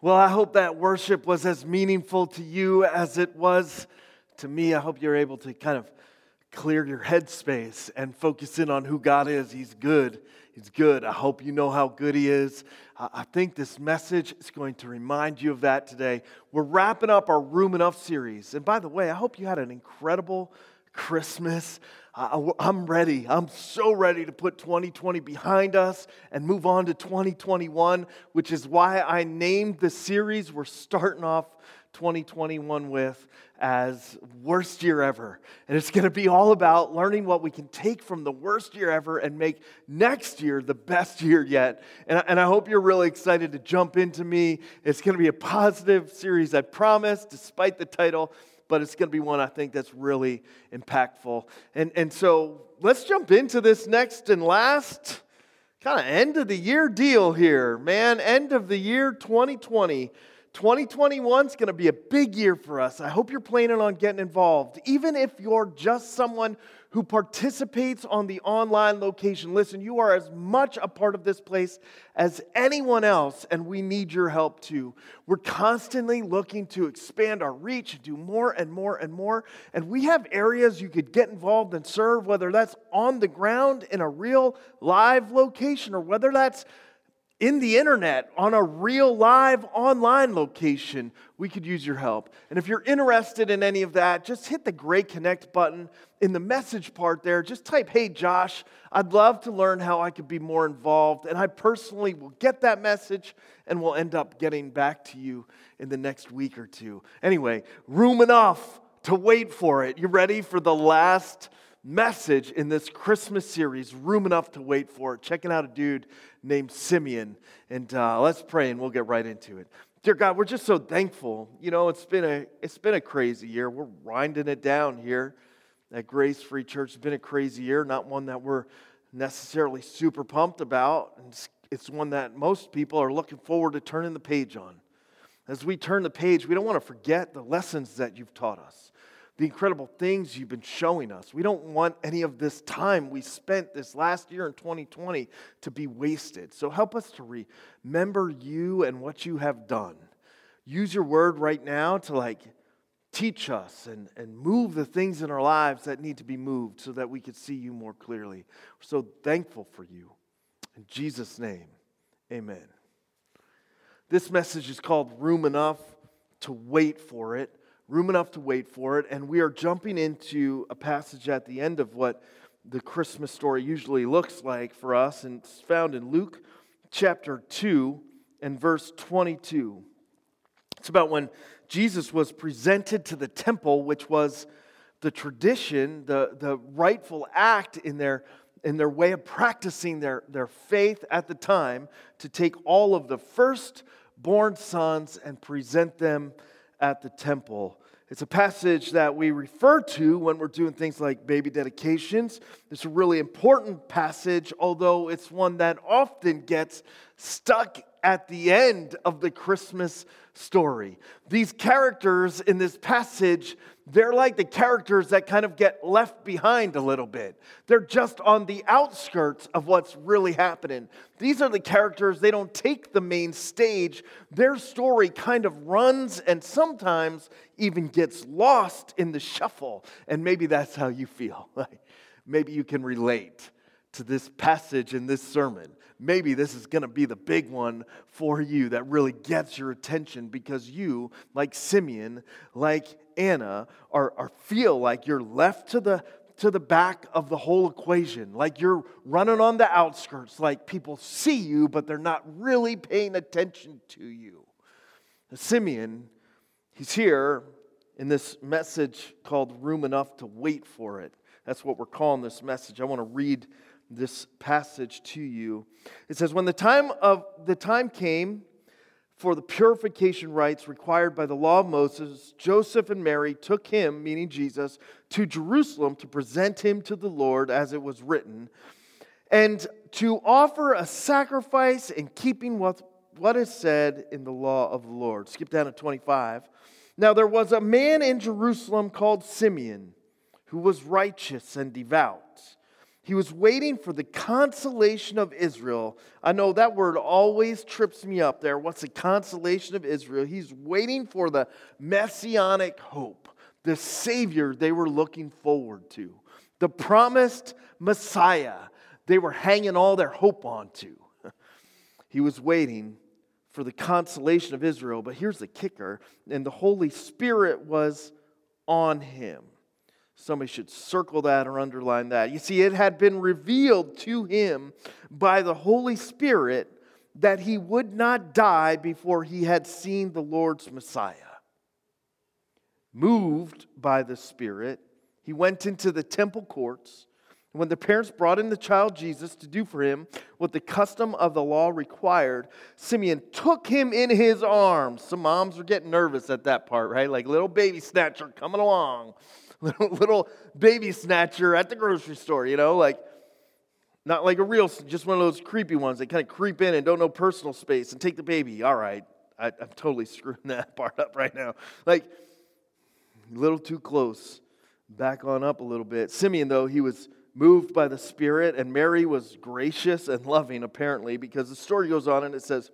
Well, I hope that worship was as meaningful to you as it was to me. I hope you're able to kind of clear your headspace and focus in on who God is. He's good. He's good. I hope you know how good He is. I think this message is going to remind you of that today. We're wrapping up our Room Enough series. And by the way, I hope you had an incredible Christmas. I'm ready. I'm so ready to put 2020 behind us and move on to 2021, which is why I named the series we're starting off 2021 with as worst year ever. And it's going to be all about learning what we can take from the worst year ever and make next year the best year yet. And, and I hope you're really excited to jump into me. It's going to be a positive series, I promise, despite the title but it's going to be one I think that's really impactful. And, and so let's jump into this next and last kind of end of the year deal here, man. End of the year 2020. 2021 is going to be a big year for us. I hope you're planning on getting involved. Even if you're just someone who participates on the online location. Listen, you are as much a part of this place as anyone else, and we need your help too. We're constantly looking to expand our reach, do more and more and more. And we have areas you could get involved and serve, whether that's on the ground in a real live location or whether that's in the internet on a real live online location, we could use your help. And if you're interested in any of that, just hit the gray connect button in the message part there. Just type, hey, Josh, I'd love to learn how I could be more involved. And I personally will get that message and we'll end up getting back to you in the next week or two. Anyway, room enough to wait for it. You ready for the last? Message in this Christmas series, Room Enough to Wait For It. Checking out a dude named Simeon. And uh, let's pray and we'll get right into it. Dear God, we're just so thankful. You know, it's been a it's been a crazy year. We're winding it down here at Grace Free Church. It's been a crazy year, not one that we're necessarily super pumped about. It's, it's one that most people are looking forward to turning the page on. As we turn the page, we don't want to forget the lessons that you've taught us the incredible things you've been showing us. We don't want any of this time we spent this last year in 2020 to be wasted. So help us to remember you and what you have done. Use your word right now to like teach us and, and move the things in our lives that need to be moved so that we could see you more clearly. We're so thankful for you. In Jesus' name, amen. This message is called Room Enough to Wait for It room enough to wait for it. And we are jumping into a passage at the end of what the Christmas story usually looks like for us. And it's found in Luke chapter 2 and verse 22. It's about when Jesus was presented to the temple, which was the tradition, the, the rightful act in their, in their way of practicing their, their faith at the time, to take all of the firstborn sons and present them at the temple. It's a passage that we refer to when we're doing things like baby dedications. It's a really important passage, although it's one that often gets stuck at the end of the Christmas story. These characters in this passage, they're like the characters that kind of get left behind a little bit. They're just on the outskirts of what's really happening. These are the characters, they don't take the main stage. Their story kind of runs and sometimes even gets lost in the shuffle. And maybe that's how you feel. maybe you can relate to this passage in this sermon maybe this is going to be the big one for you that really gets your attention because you, like Simeon, like Anna, are, are feel like you're left to the to the back of the whole equation, like you're running on the outskirts, like people see you, but they're not really paying attention to you. Simeon, he's here in this message called Room Enough to Wait for It. That's what we're calling this message. I want to read this passage to you. It says, When the time of the time came for the purification rites required by the law of Moses, Joseph and Mary took him, meaning Jesus, to Jerusalem to present him to the Lord as it was written, and to offer a sacrifice in keeping with what is said in the law of the Lord. Skip down to 25. Now there was a man in Jerusalem called Simeon who was righteous and devout He was waiting for the consolation of Israel. I know that word always trips me up there. What's the consolation of Israel? He's waiting for the messianic hope, the Savior they were looking forward to, the promised Messiah they were hanging all their hope onto. He was waiting for the consolation of Israel. But here's the kicker and the Holy Spirit was on him. Somebody should circle that or underline that. You see, it had been revealed to him by the Holy Spirit that he would not die before he had seen the Lord's Messiah. Moved by the Spirit, he went into the temple courts. When the parents brought in the child Jesus to do for him what the custom of the law required, Simeon took him in his arms. Some moms are getting nervous at that part, right? Like little baby snatcher coming along little, little baby snatcher at the grocery store, you know, like not like a real, just one of those creepy ones that kind of creep in and don't know personal space and take the baby. All right, I, I'm totally screwing that part up right now. Like, a little too close. Back on up a little bit. Simeon, though, he was moved by the Spirit, and Mary was gracious and loving, apparently, because the story goes on and it says,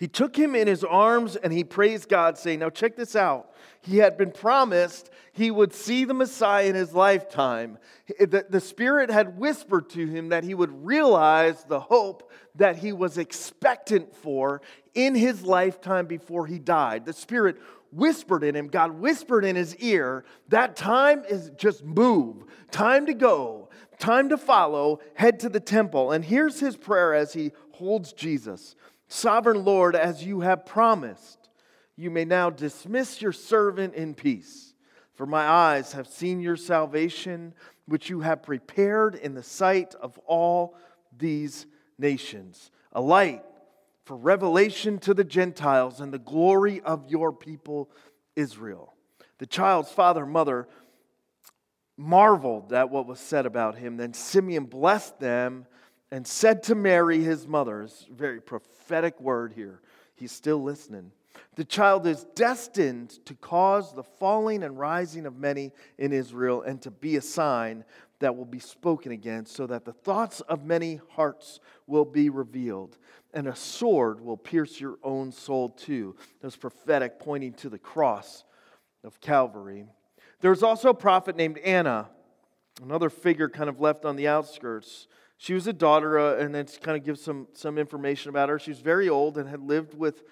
he took him in his arms and he praised God, saying, Now, check this out. He had been promised he would see the Messiah in his lifetime. The, the Spirit had whispered to him that he would realize the hope that he was expectant for in his lifetime before he died. The Spirit whispered in him, God whispered in his ear, that time is just move, time to go, time to follow, head to the temple. And here's his prayer as he holds Jesus. Sovereign Lord, as you have promised, you may now dismiss your servant in peace. For my eyes have seen your salvation, which you have prepared in the sight of all these nations, a light for revelation to the Gentiles and the glory of your people Israel. The child's father and mother marveled at what was said about him. Then Simeon blessed them and said to Mary, his mother, it's a very prophetic word here. He's still listening. The child is destined to cause the falling and rising of many in Israel and to be a sign that will be spoken against, so that the thoughts of many hearts will be revealed, and a sword will pierce your own soul too. That's prophetic, pointing to the cross of Calvary. There's also a prophet named Anna, another figure kind of left on the outskirts. She was a daughter, uh, and then kind of give some, some information about her. She was very old and had lived with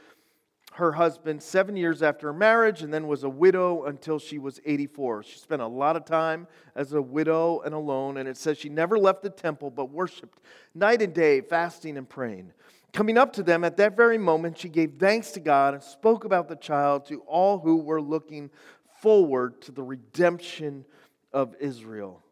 her husband seven years after her marriage and then was a widow until she was 84. She spent a lot of time as a widow and alone, and it says she never left the temple but worshiped night and day, fasting and praying. Coming up to them at that very moment, she gave thanks to God and spoke about the child to all who were looking forward to the redemption of Israel.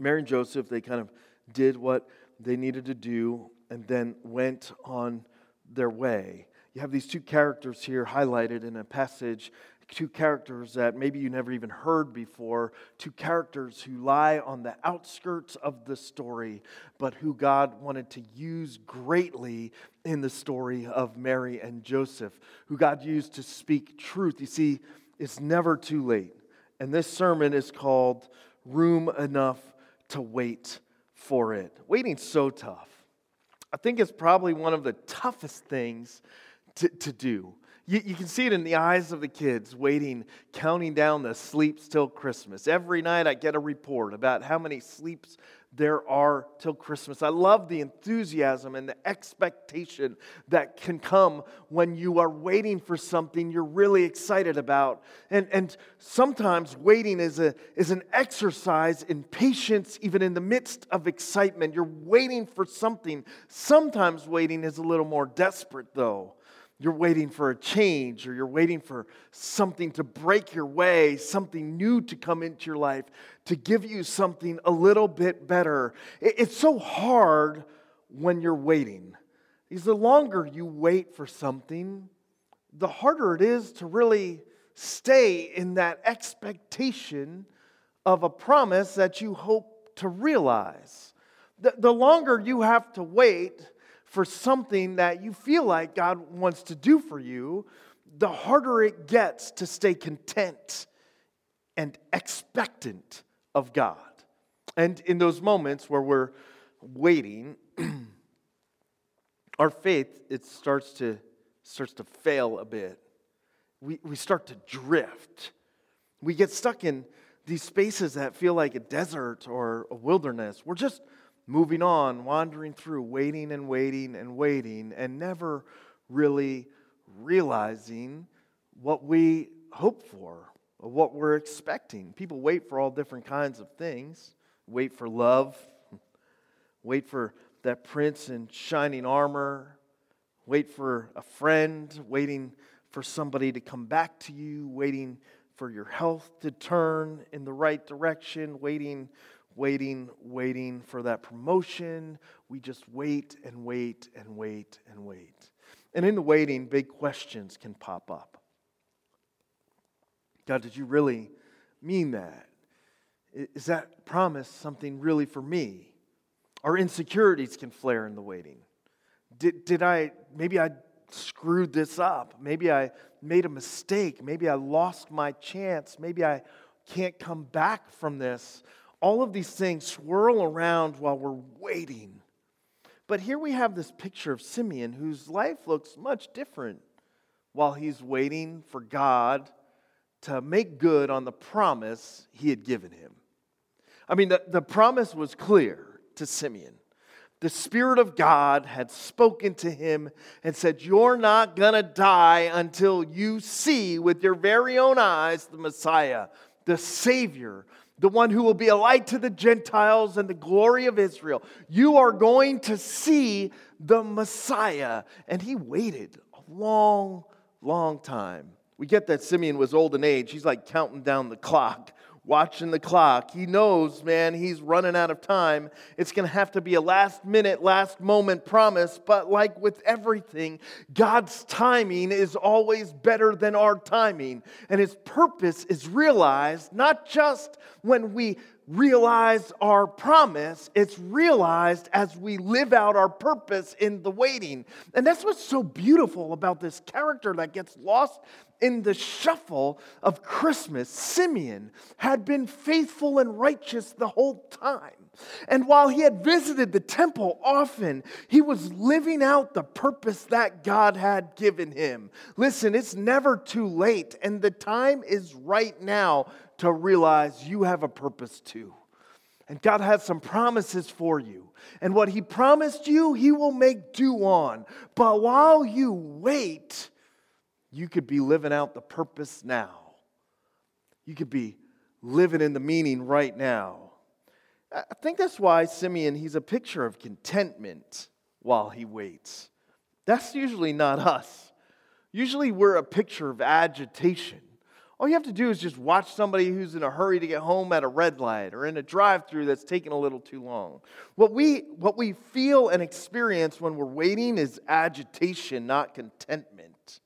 Mary and Joseph, they kind of did what they needed to do and then went on their way. You have these two characters here highlighted in a passage, two characters that maybe you never even heard before, two characters who lie on the outskirts of the story, but who God wanted to use greatly in the story of Mary and Joseph, who God used to speak truth. You see, it's never too late. And this sermon is called Room Enough to wait for it. Waiting's so tough. I think it's probably one of the toughest things to, to do. You, you can see it in the eyes of the kids waiting, counting down the sleeps till Christmas. Every night I get a report about how many sleeps there are till Christmas. I love the enthusiasm and the expectation that can come when you are waiting for something you're really excited about. And, and sometimes waiting is, a, is an exercise in patience, even in the midst of excitement. You're waiting for something. Sometimes waiting is a little more desperate, though you're waiting for a change or you're waiting for something to break your way, something new to come into your life, to give you something a little bit better. It's so hard when you're waiting. Because the longer you wait for something, the harder it is to really stay in that expectation of a promise that you hope to realize. The, the longer you have to wait, for something that you feel like God wants to do for you, the harder it gets to stay content and expectant of God. And in those moments where we're waiting, our faith it starts to starts to fail a bit. We, we start to drift. We get stuck in these spaces that feel like a desert or a wilderness. We're just moving on, wandering through, waiting and waiting and waiting, and never really realizing what we hope for, or what we're expecting. People wait for all different kinds of things. Wait for love, wait for that prince in shining armor, wait for a friend, waiting for somebody to come back to you, waiting for your health to turn in the right direction, waiting, waiting, waiting for that promotion. We just wait and wait and wait and wait. And in the waiting, big questions can pop up. God, did you really mean that? Is that promise something really for me? Our insecurities can flare in the waiting. Did, did I, maybe I screwed this up. Maybe I made a mistake. Maybe I lost my chance. Maybe I can't come back from this. All of these things swirl around while we're waiting. But here we have this picture of Simeon whose life looks much different while he's waiting for God to make good on the promise he had given him. I mean, the, the promise was clear to Simeon. The Spirit of God had spoken to him and said, You're not going to die until you see with your very own eyes the Messiah, the Savior, the one who will be a light to the Gentiles and the glory of Israel. You are going to see the Messiah. And he waited a long, long time. We get that Simeon was old in age. He's like counting down the clock watching the clock. He knows, man, he's running out of time. It's going to have to be a last minute, last moment promise. But like with everything, God's timing is always better than our timing. And his purpose is realized not just when we realize our promise, it's realized as we live out our purpose in the waiting. And that's what's so beautiful about this character that gets lost in the shuffle of Christmas. Simeon had been faithful and righteous the whole time. And while he had visited the temple often, he was living out the purpose that God had given him. Listen, it's never too late, and the time is right now to realize you have a purpose too. And God has some promises for you. And what He promised you, He will make do on. But while you wait, you could be living out the purpose now. You could be living in the meaning right now. I think that's why Simeon, he's a picture of contentment while he waits. That's usually not us. Usually we're a picture of agitation. All you have to do is just watch somebody who's in a hurry to get home at a red light or in a drive through that's taking a little too long. What we, what we feel and experience when we're waiting is agitation, not contentment.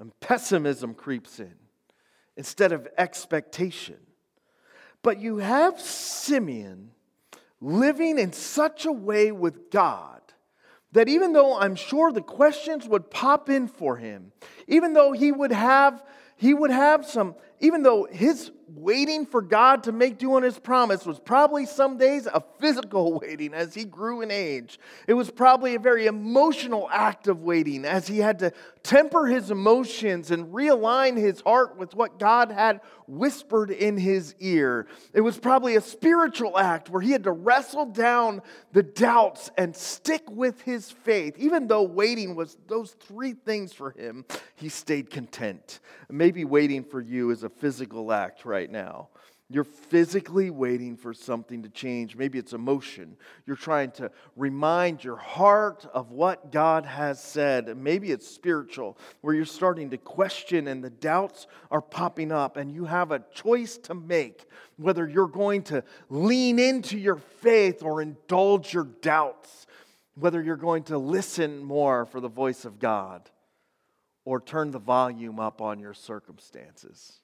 And pessimism creeps in instead of expectation. But you have Simeon living in such a way with God that even though I'm sure the questions would pop in for him, even though he would have he would have some, even though his waiting for God to make do on his promise was probably some days a physical waiting as he grew in age. It was probably a very emotional act of waiting as he had to temper his emotions and realign his heart with what God had whispered in his ear. It was probably a spiritual act where he had to wrestle down the doubts and stick with his faith. Even though waiting was those three things for him, he stayed content. Maybe waiting for you is a physical act, right? Right now. You're physically waiting for something to change. Maybe it's emotion. You're trying to remind your heart of what God has said. Maybe it's spiritual, where you're starting to question and the doubts are popping up, and you have a choice to make whether you're going to lean into your faith or indulge your doubts, whether you're going to listen more for the voice of God or turn the volume up on your circumstances.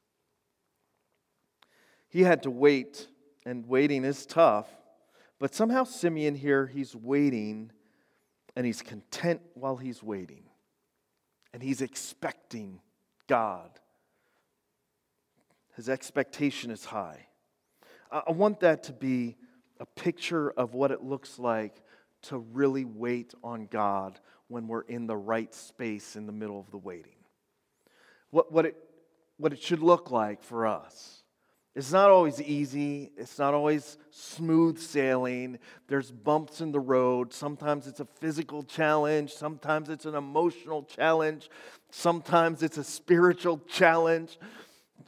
He had to wait, and waiting is tough. But somehow, Simeon here, he's waiting and he's content while he's waiting. And he's expecting God. His expectation is high. I want that to be a picture of what it looks like to really wait on God when we're in the right space in the middle of the waiting. What, what, it, what it should look like for us. It's not always easy. It's not always smooth sailing. There's bumps in the road. Sometimes it's a physical challenge. Sometimes it's an emotional challenge. Sometimes it's a spiritual challenge.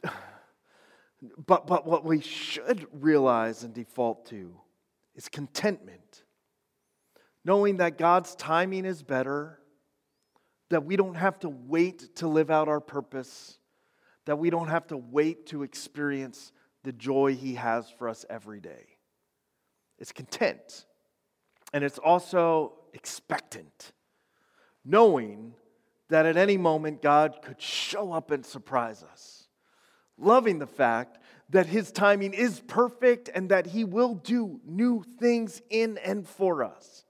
But, but what we should realize and default to is contentment. Knowing that God's timing is better, that we don't have to wait to live out our purpose, that we don't have to wait to experience the joy He has for us every day. It's content. And it's also expectant, knowing that at any moment God could show up and surprise us loving the fact that his timing is perfect and that he will do new things in and for us.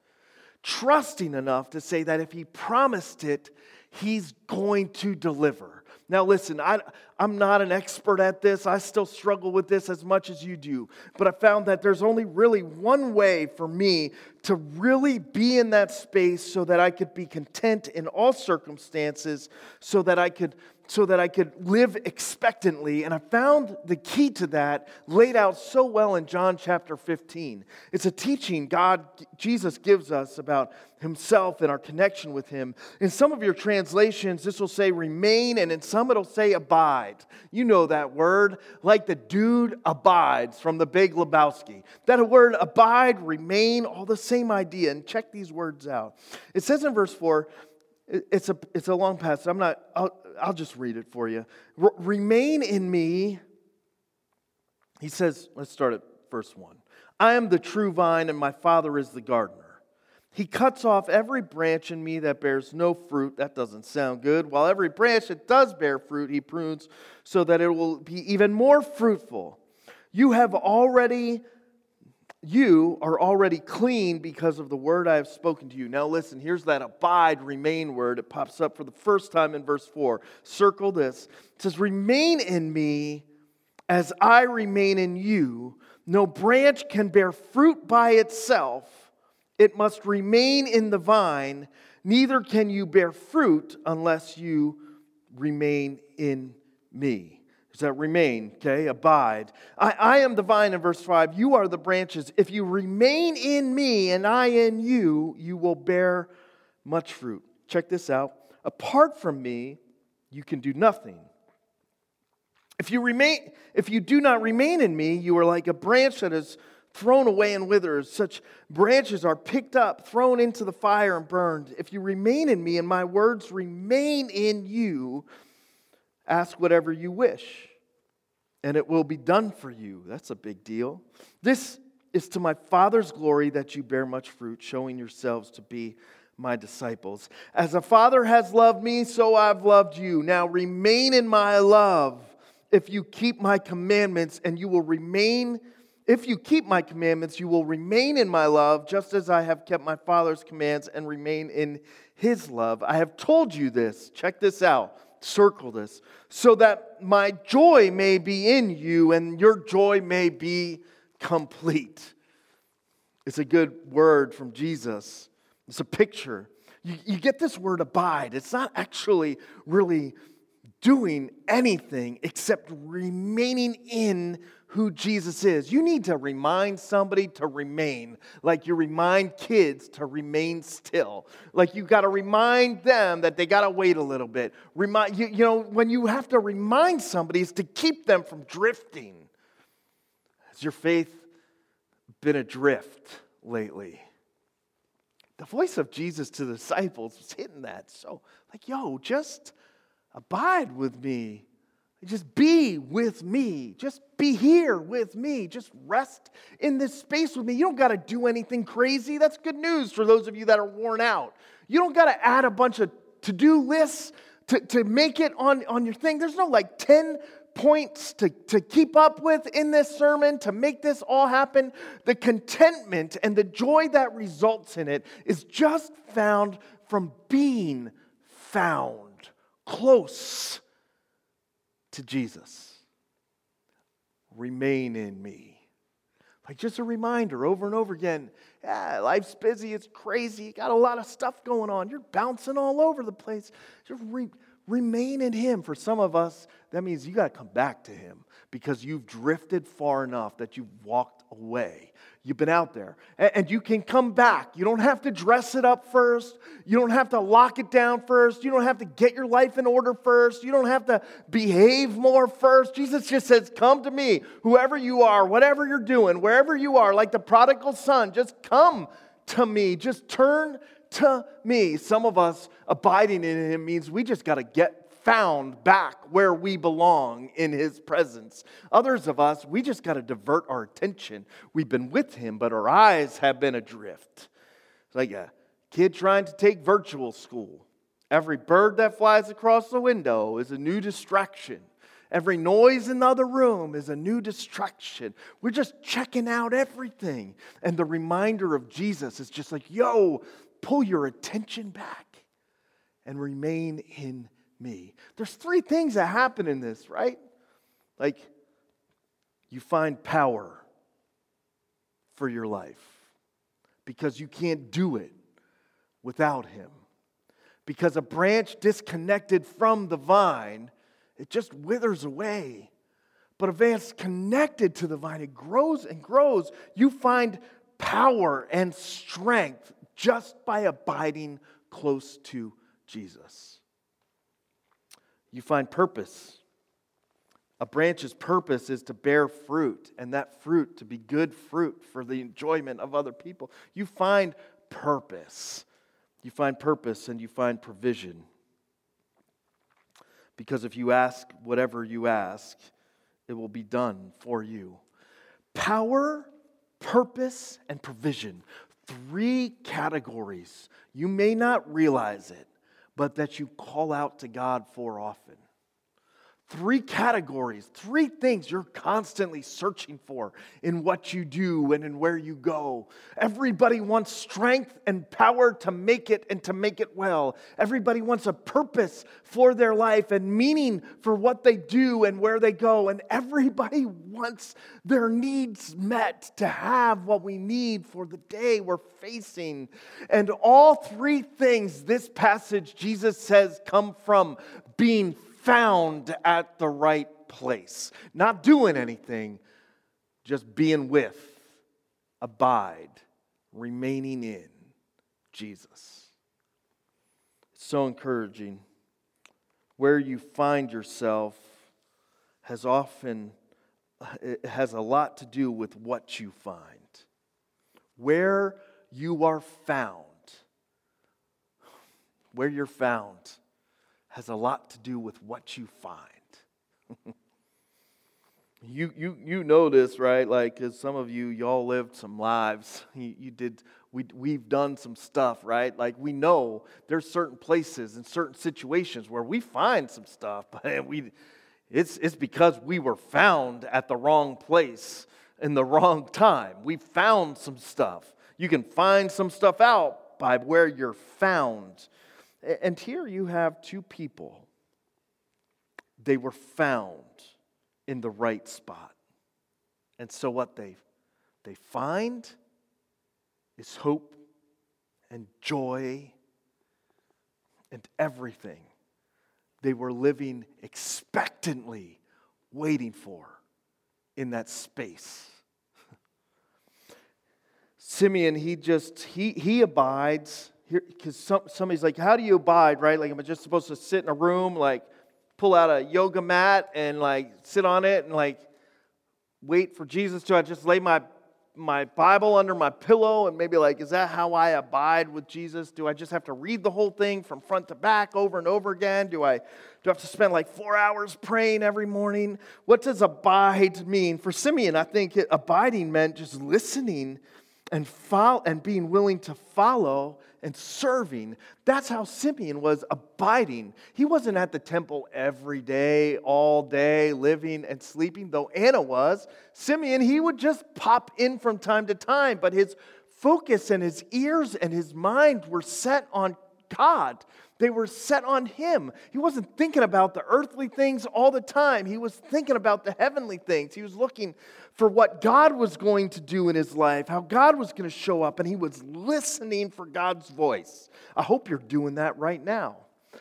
Trusting enough to say that if he promised it, he's going to deliver. Now, listen, I, I'm not an expert at this. I still struggle with this as much as you do. But I found that there's only really one way for me to really be in that space so that I could be content in all circumstances, so that I could so that I could live expectantly. And I found the key to that laid out so well in John chapter 15. It's a teaching God, Jesus gives us about himself and our connection with him. In some of your translations, this will say remain, and in some it'll say abide. You know that word, like the dude abides from the big Lebowski. That word abide, remain, all the same idea. And check these words out. It says in verse 4, it's a, it's a long passage. I'm not, I'll, I'll just read it for you. Remain in me. He says, let's start at verse 1. I am the true vine, and my Father is the gardener. He cuts off every branch in me that bears no fruit. That doesn't sound good. While every branch that does bear fruit, he prunes so that it will be even more fruitful. You have already you are already clean because of the word I have spoken to you. Now, listen, here's that abide, remain word. It pops up for the first time in verse 4. Circle this. It says, Remain in me as I remain in you. No branch can bear fruit by itself, it must remain in the vine. Neither can you bear fruit unless you remain in me that remain, okay? Abide. I, I am the vine in verse 5. You are the branches. If you remain in me and I in you, you will bear much fruit. Check this out. Apart from me, you can do nothing. If you remain, if you do not remain in me, you are like a branch that is thrown away and withers. Such branches are picked up, thrown into the fire, and burned. If you remain in me and my words remain in you, Ask whatever you wish, and it will be done for you. That's a big deal. This is to my Father's glory that you bear much fruit, showing yourselves to be my disciples. As a Father has loved me, so I've loved you. Now remain in my love. If you keep my commandments, and you will remain, if you keep my commandments, you will remain in my love, just as I have kept my Father's commands and remain in his love. I have told you this. Check this out circle this, so that my joy may be in you and your joy may be complete. It's a good word from Jesus. It's a picture. You, you get this word abide. It's not actually really doing anything except remaining in who Jesus is. You need to remind somebody to remain, like you remind kids to remain still. Like you got to remind them that they got to wait a little bit. Remind you, you know when you have to remind somebody is to keep them from drifting. Has your faith been adrift lately? The voice of Jesus to the disciples was hitting that. So, like, yo, just abide with me just be with me. Just be here with me. Just rest in this space with me. You don't got to do anything crazy. That's good news for those of you that are worn out. You don't got to add a bunch of to do lists to, to make it on, on your thing. There's no like 10 points to, to keep up with in this sermon to make this all happen. The contentment and the joy that results in it is just found from being found close to Jesus. Remain in me. Like just a reminder over and over again. Yeah, life's busy, it's crazy, you got a lot of stuff going on, you're bouncing all over the place. Just re- remain in Him. For some of us, that means you got to come back to Him because you've drifted far enough that you've walked away. You've been out there. And you can come back. You don't have to dress it up first. You don't have to lock it down first. You don't have to get your life in order first. You don't have to behave more first. Jesus just says, Come to me, whoever you are, whatever you're doing, wherever you are, like the prodigal son, just come to me. Just turn to me. Some of us abiding in him means we just got to get found back where we belong in his presence. Others of us, we just got to divert our attention. We've been with him, but our eyes have been adrift. It's like a kid trying to take virtual school. Every bird that flies across the window is a new distraction. Every noise in the other room is a new distraction. We're just checking out everything. And the reminder of Jesus is just like, yo, pull your attention back and remain in me. There's three things that happen in this, right? Like, you find power for your life because you can't do it without Him. Because a branch disconnected from the vine, it just withers away. But a branch connected to the vine, it grows and grows. You find power and strength just by abiding close to Jesus you find purpose. A branch's purpose is to bear fruit, and that fruit to be good fruit for the enjoyment of other people. You find purpose. You find purpose and you find provision. Because if you ask whatever you ask, it will be done for you. Power, purpose, and provision. Three categories. You may not realize it, but that you call out to God for often three categories, three things you're constantly searching for in what you do and in where you go. Everybody wants strength and power to make it and to make it well. Everybody wants a purpose for their life and meaning for what they do and where they go. And everybody wants their needs met to have what we need for the day we're facing. And all three things this passage, Jesus says, come from being found at the right place. Not doing anything, just being with, abide, remaining in Jesus. So encouraging. Where you find yourself has often it has a lot to do with what you find. Where you are found, where you're found has a lot to do with what you find. you, you, you know this, right? Like, as some of you, y'all lived some lives. You, you did, we, we've done some stuff, right? Like, we know there's certain places and certain situations where we find some stuff, but we, it's, it's because we were found at the wrong place in the wrong time. We found some stuff. You can find some stuff out by where you're found. And here you have two people. They were found in the right spot. And so what they, they find is hope and joy and everything they were living expectantly waiting for in that space. Simeon, he just, he, he abides because some, somebody's like, how do you abide, right? Like, am I just supposed to sit in a room, like, pull out a yoga mat and, like, sit on it and, like, wait for Jesus to, I just lay my, my Bible under my pillow and maybe, like, is that how I abide with Jesus? Do I just have to read the whole thing from front to back over and over again? Do I, do I have to spend, like, four hours praying every morning? What does abide mean? For Simeon, I think it, abiding meant just listening and, follow, and being willing to follow and serving. That's how Simeon was abiding. He wasn't at the temple every day, all day, living and sleeping, though Anna was. Simeon, he would just pop in from time to time, but his focus and his ears and his mind were set on God. They were set on Him. He wasn't thinking about the earthly things all the time, He was thinking about the heavenly things. He was looking for what God was going to do in his life, how God was going to show up, and he was listening for God's voice. I hope you're doing that right now.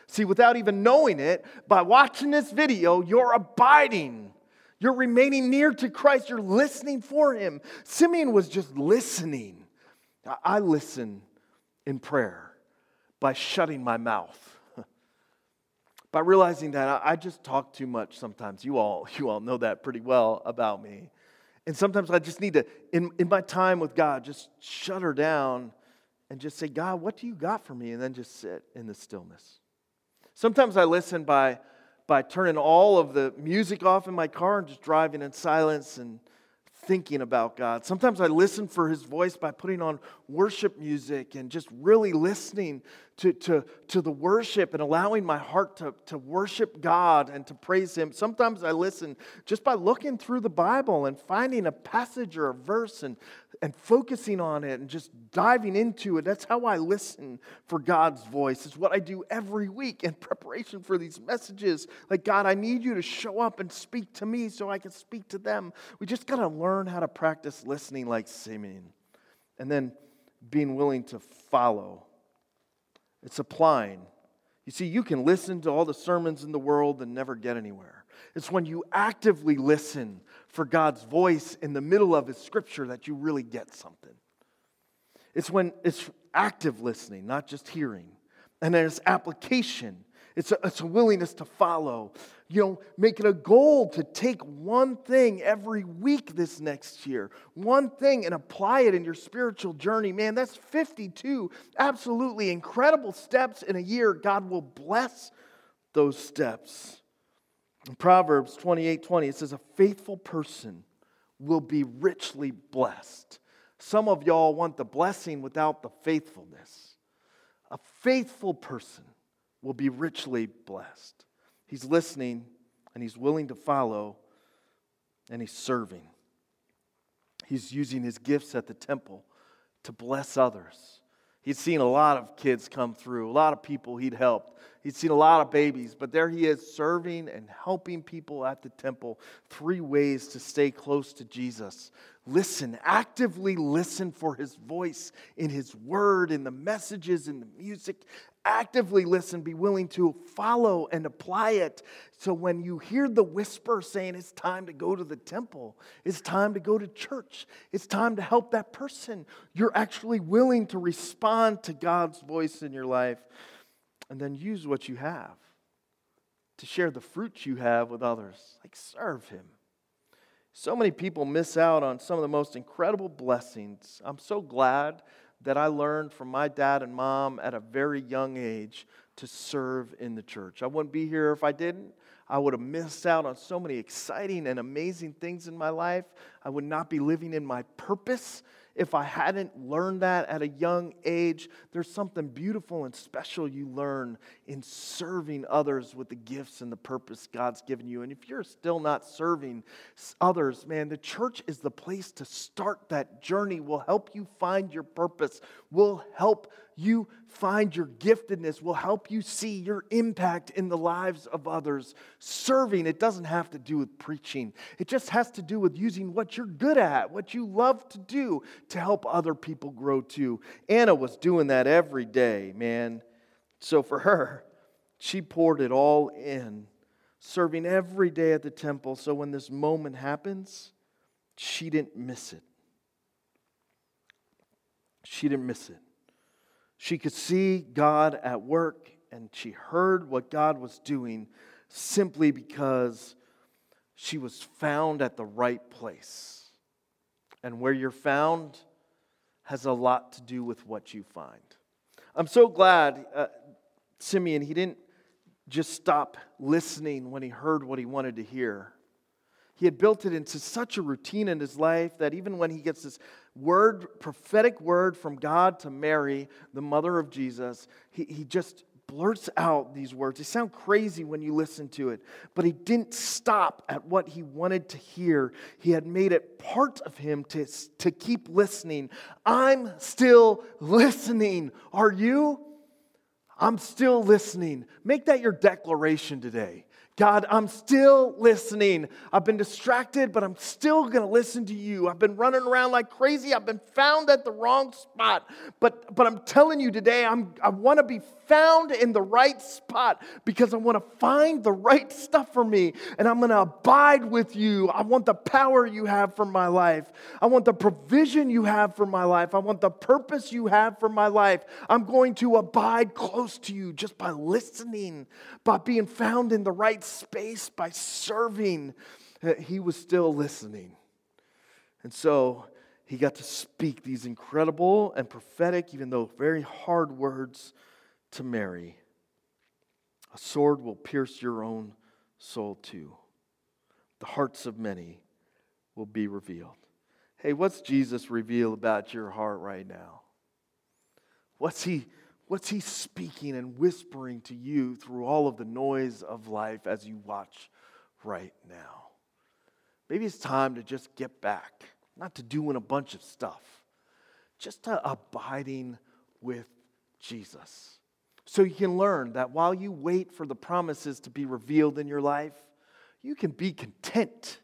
See, without even knowing it, by watching this video, you're abiding. You're remaining near to Christ. You're listening for him. Simeon was just listening. I listen in prayer by shutting my mouth. by realizing that I just talk too much sometimes. You all, you all know that pretty well about me. And sometimes I just need to, in, in my time with God, just shut her down and just say, God, what do you got for me? And then just sit in the stillness. Sometimes I listen by, by turning all of the music off in my car and just driving in silence and thinking about God. Sometimes I listen for his voice by putting on worship music and just really listening to, to, to the worship and allowing my heart to, to worship God and to praise him. Sometimes I listen just by looking through the Bible and finding a passage or a verse and and focusing on it and just diving into it. That's how I listen for God's voice. It's what I do every week in preparation for these messages. Like, God, I need you to show up and speak to me so I can speak to them. We just got to learn how to practice listening like Simeon and then being willing to follow. It's applying. You see, you can listen to all the sermons in the world and never get anywhere. It's when you actively listen for God's voice in the middle of His scripture that you really get something. It's when it's active listening, not just hearing. And there's application. It's a, it's a willingness to follow. You know, make it a goal to take one thing every week this next year, one thing, and apply it in your spiritual journey. Man, that's 52 absolutely incredible steps in a year. God will bless those steps. In Proverbs 28 20, it says, A faithful person will be richly blessed. Some of y'all want the blessing without the faithfulness. A faithful person will be richly blessed. He's listening and he's willing to follow and he's serving. He's using his gifts at the temple to bless others. He'd seen a lot of kids come through, a lot of people he'd helped. He'd seen a lot of babies, but there he is serving and helping people at the temple. Three ways to stay close to Jesus. Listen, actively listen for his voice in his word, in the messages, in the music. Actively listen, be willing to follow and apply it. So when you hear the whisper saying it's time to go to the temple, it's time to go to church, it's time to help that person, you're actually willing to respond to God's voice in your life and then use what you have to share the fruits you have with others. Like, serve Him. So many people miss out on some of the most incredible blessings. I'm so glad that I learned from my dad and mom at a very young age to serve in the church. I wouldn't be here if I didn't. I would have missed out on so many exciting and amazing things in my life. I would not be living in my purpose if I hadn't learned that at a young age, there's something beautiful and special you learn in serving others with the gifts and the purpose God's given you. And if you're still not serving others, man, the church is the place to start that journey. Will help you find your purpose, will help you find your giftedness, will help you see your impact in the lives of others. Serving, it doesn't have to do with preaching, it just has to do with using what you're good at, what you love to do to help other people grow too. Anna was doing that every day, man. So for her, she poured it all in, serving every day at the temple. So when this moment happens, she didn't miss it. She didn't miss it. She could see God at work and she heard what God was doing simply because she was found at the right place. And where you're found has a lot to do with what you find. I'm so glad uh, Simeon, he didn't just stop listening when he heard what he wanted to hear. He had built it into such a routine in his life that even when he gets this word, prophetic word from God to Mary, the mother of Jesus, he, he just blurts out these words. They sound crazy when you listen to it, but he didn't stop at what he wanted to hear. He had made it part of him to, to keep listening. I'm still listening. Are you? I'm still listening. Make that your declaration today. God, I'm still listening. I've been distracted, but I'm still going to listen to you. I've been running around like crazy. I've been found at the wrong spot. But, but I'm telling you today, I'm, I want to be found in the right spot because I want to find the right stuff for me and I'm going to abide with you. I want the power you have for my life. I want the provision you have for my life. I want the purpose you have for my life. I'm going to abide close to you just by listening, by being found in the right space by serving, he was still listening. And so he got to speak these incredible and prophetic, even though very hard words to Mary. A sword will pierce your own soul too. The hearts of many will be revealed. Hey, what's Jesus reveal about your heart right now? What's he What's he speaking and whispering to you through all of the noise of life as you watch right now? Maybe it's time to just get back, not to doing a bunch of stuff, just to abiding with Jesus. So you can learn that while you wait for the promises to be revealed in your life, you can be content.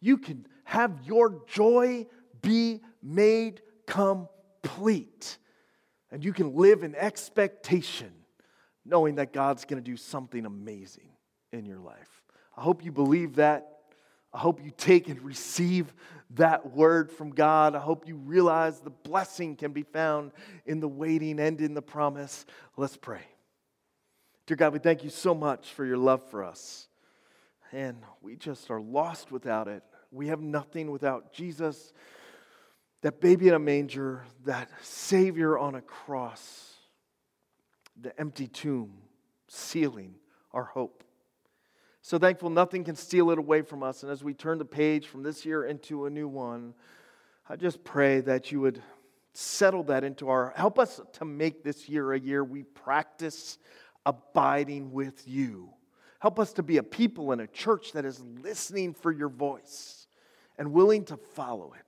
You can have your joy be made complete and you can live in expectation, knowing that God's going to do something amazing in your life. I hope you believe that. I hope you take and receive that word from God. I hope you realize the blessing can be found in the waiting and in the promise. Let's pray. Dear God, we thank you so much for your love for us. And we just are lost without it. We have nothing without Jesus that baby in a manger, that Savior on a cross, the empty tomb, sealing our hope. So thankful nothing can steal it away from us. And as we turn the page from this year into a new one, I just pray that you would settle that into our, help us to make this year a year we practice abiding with you. Help us to be a people and a church that is listening for your voice and willing to follow it.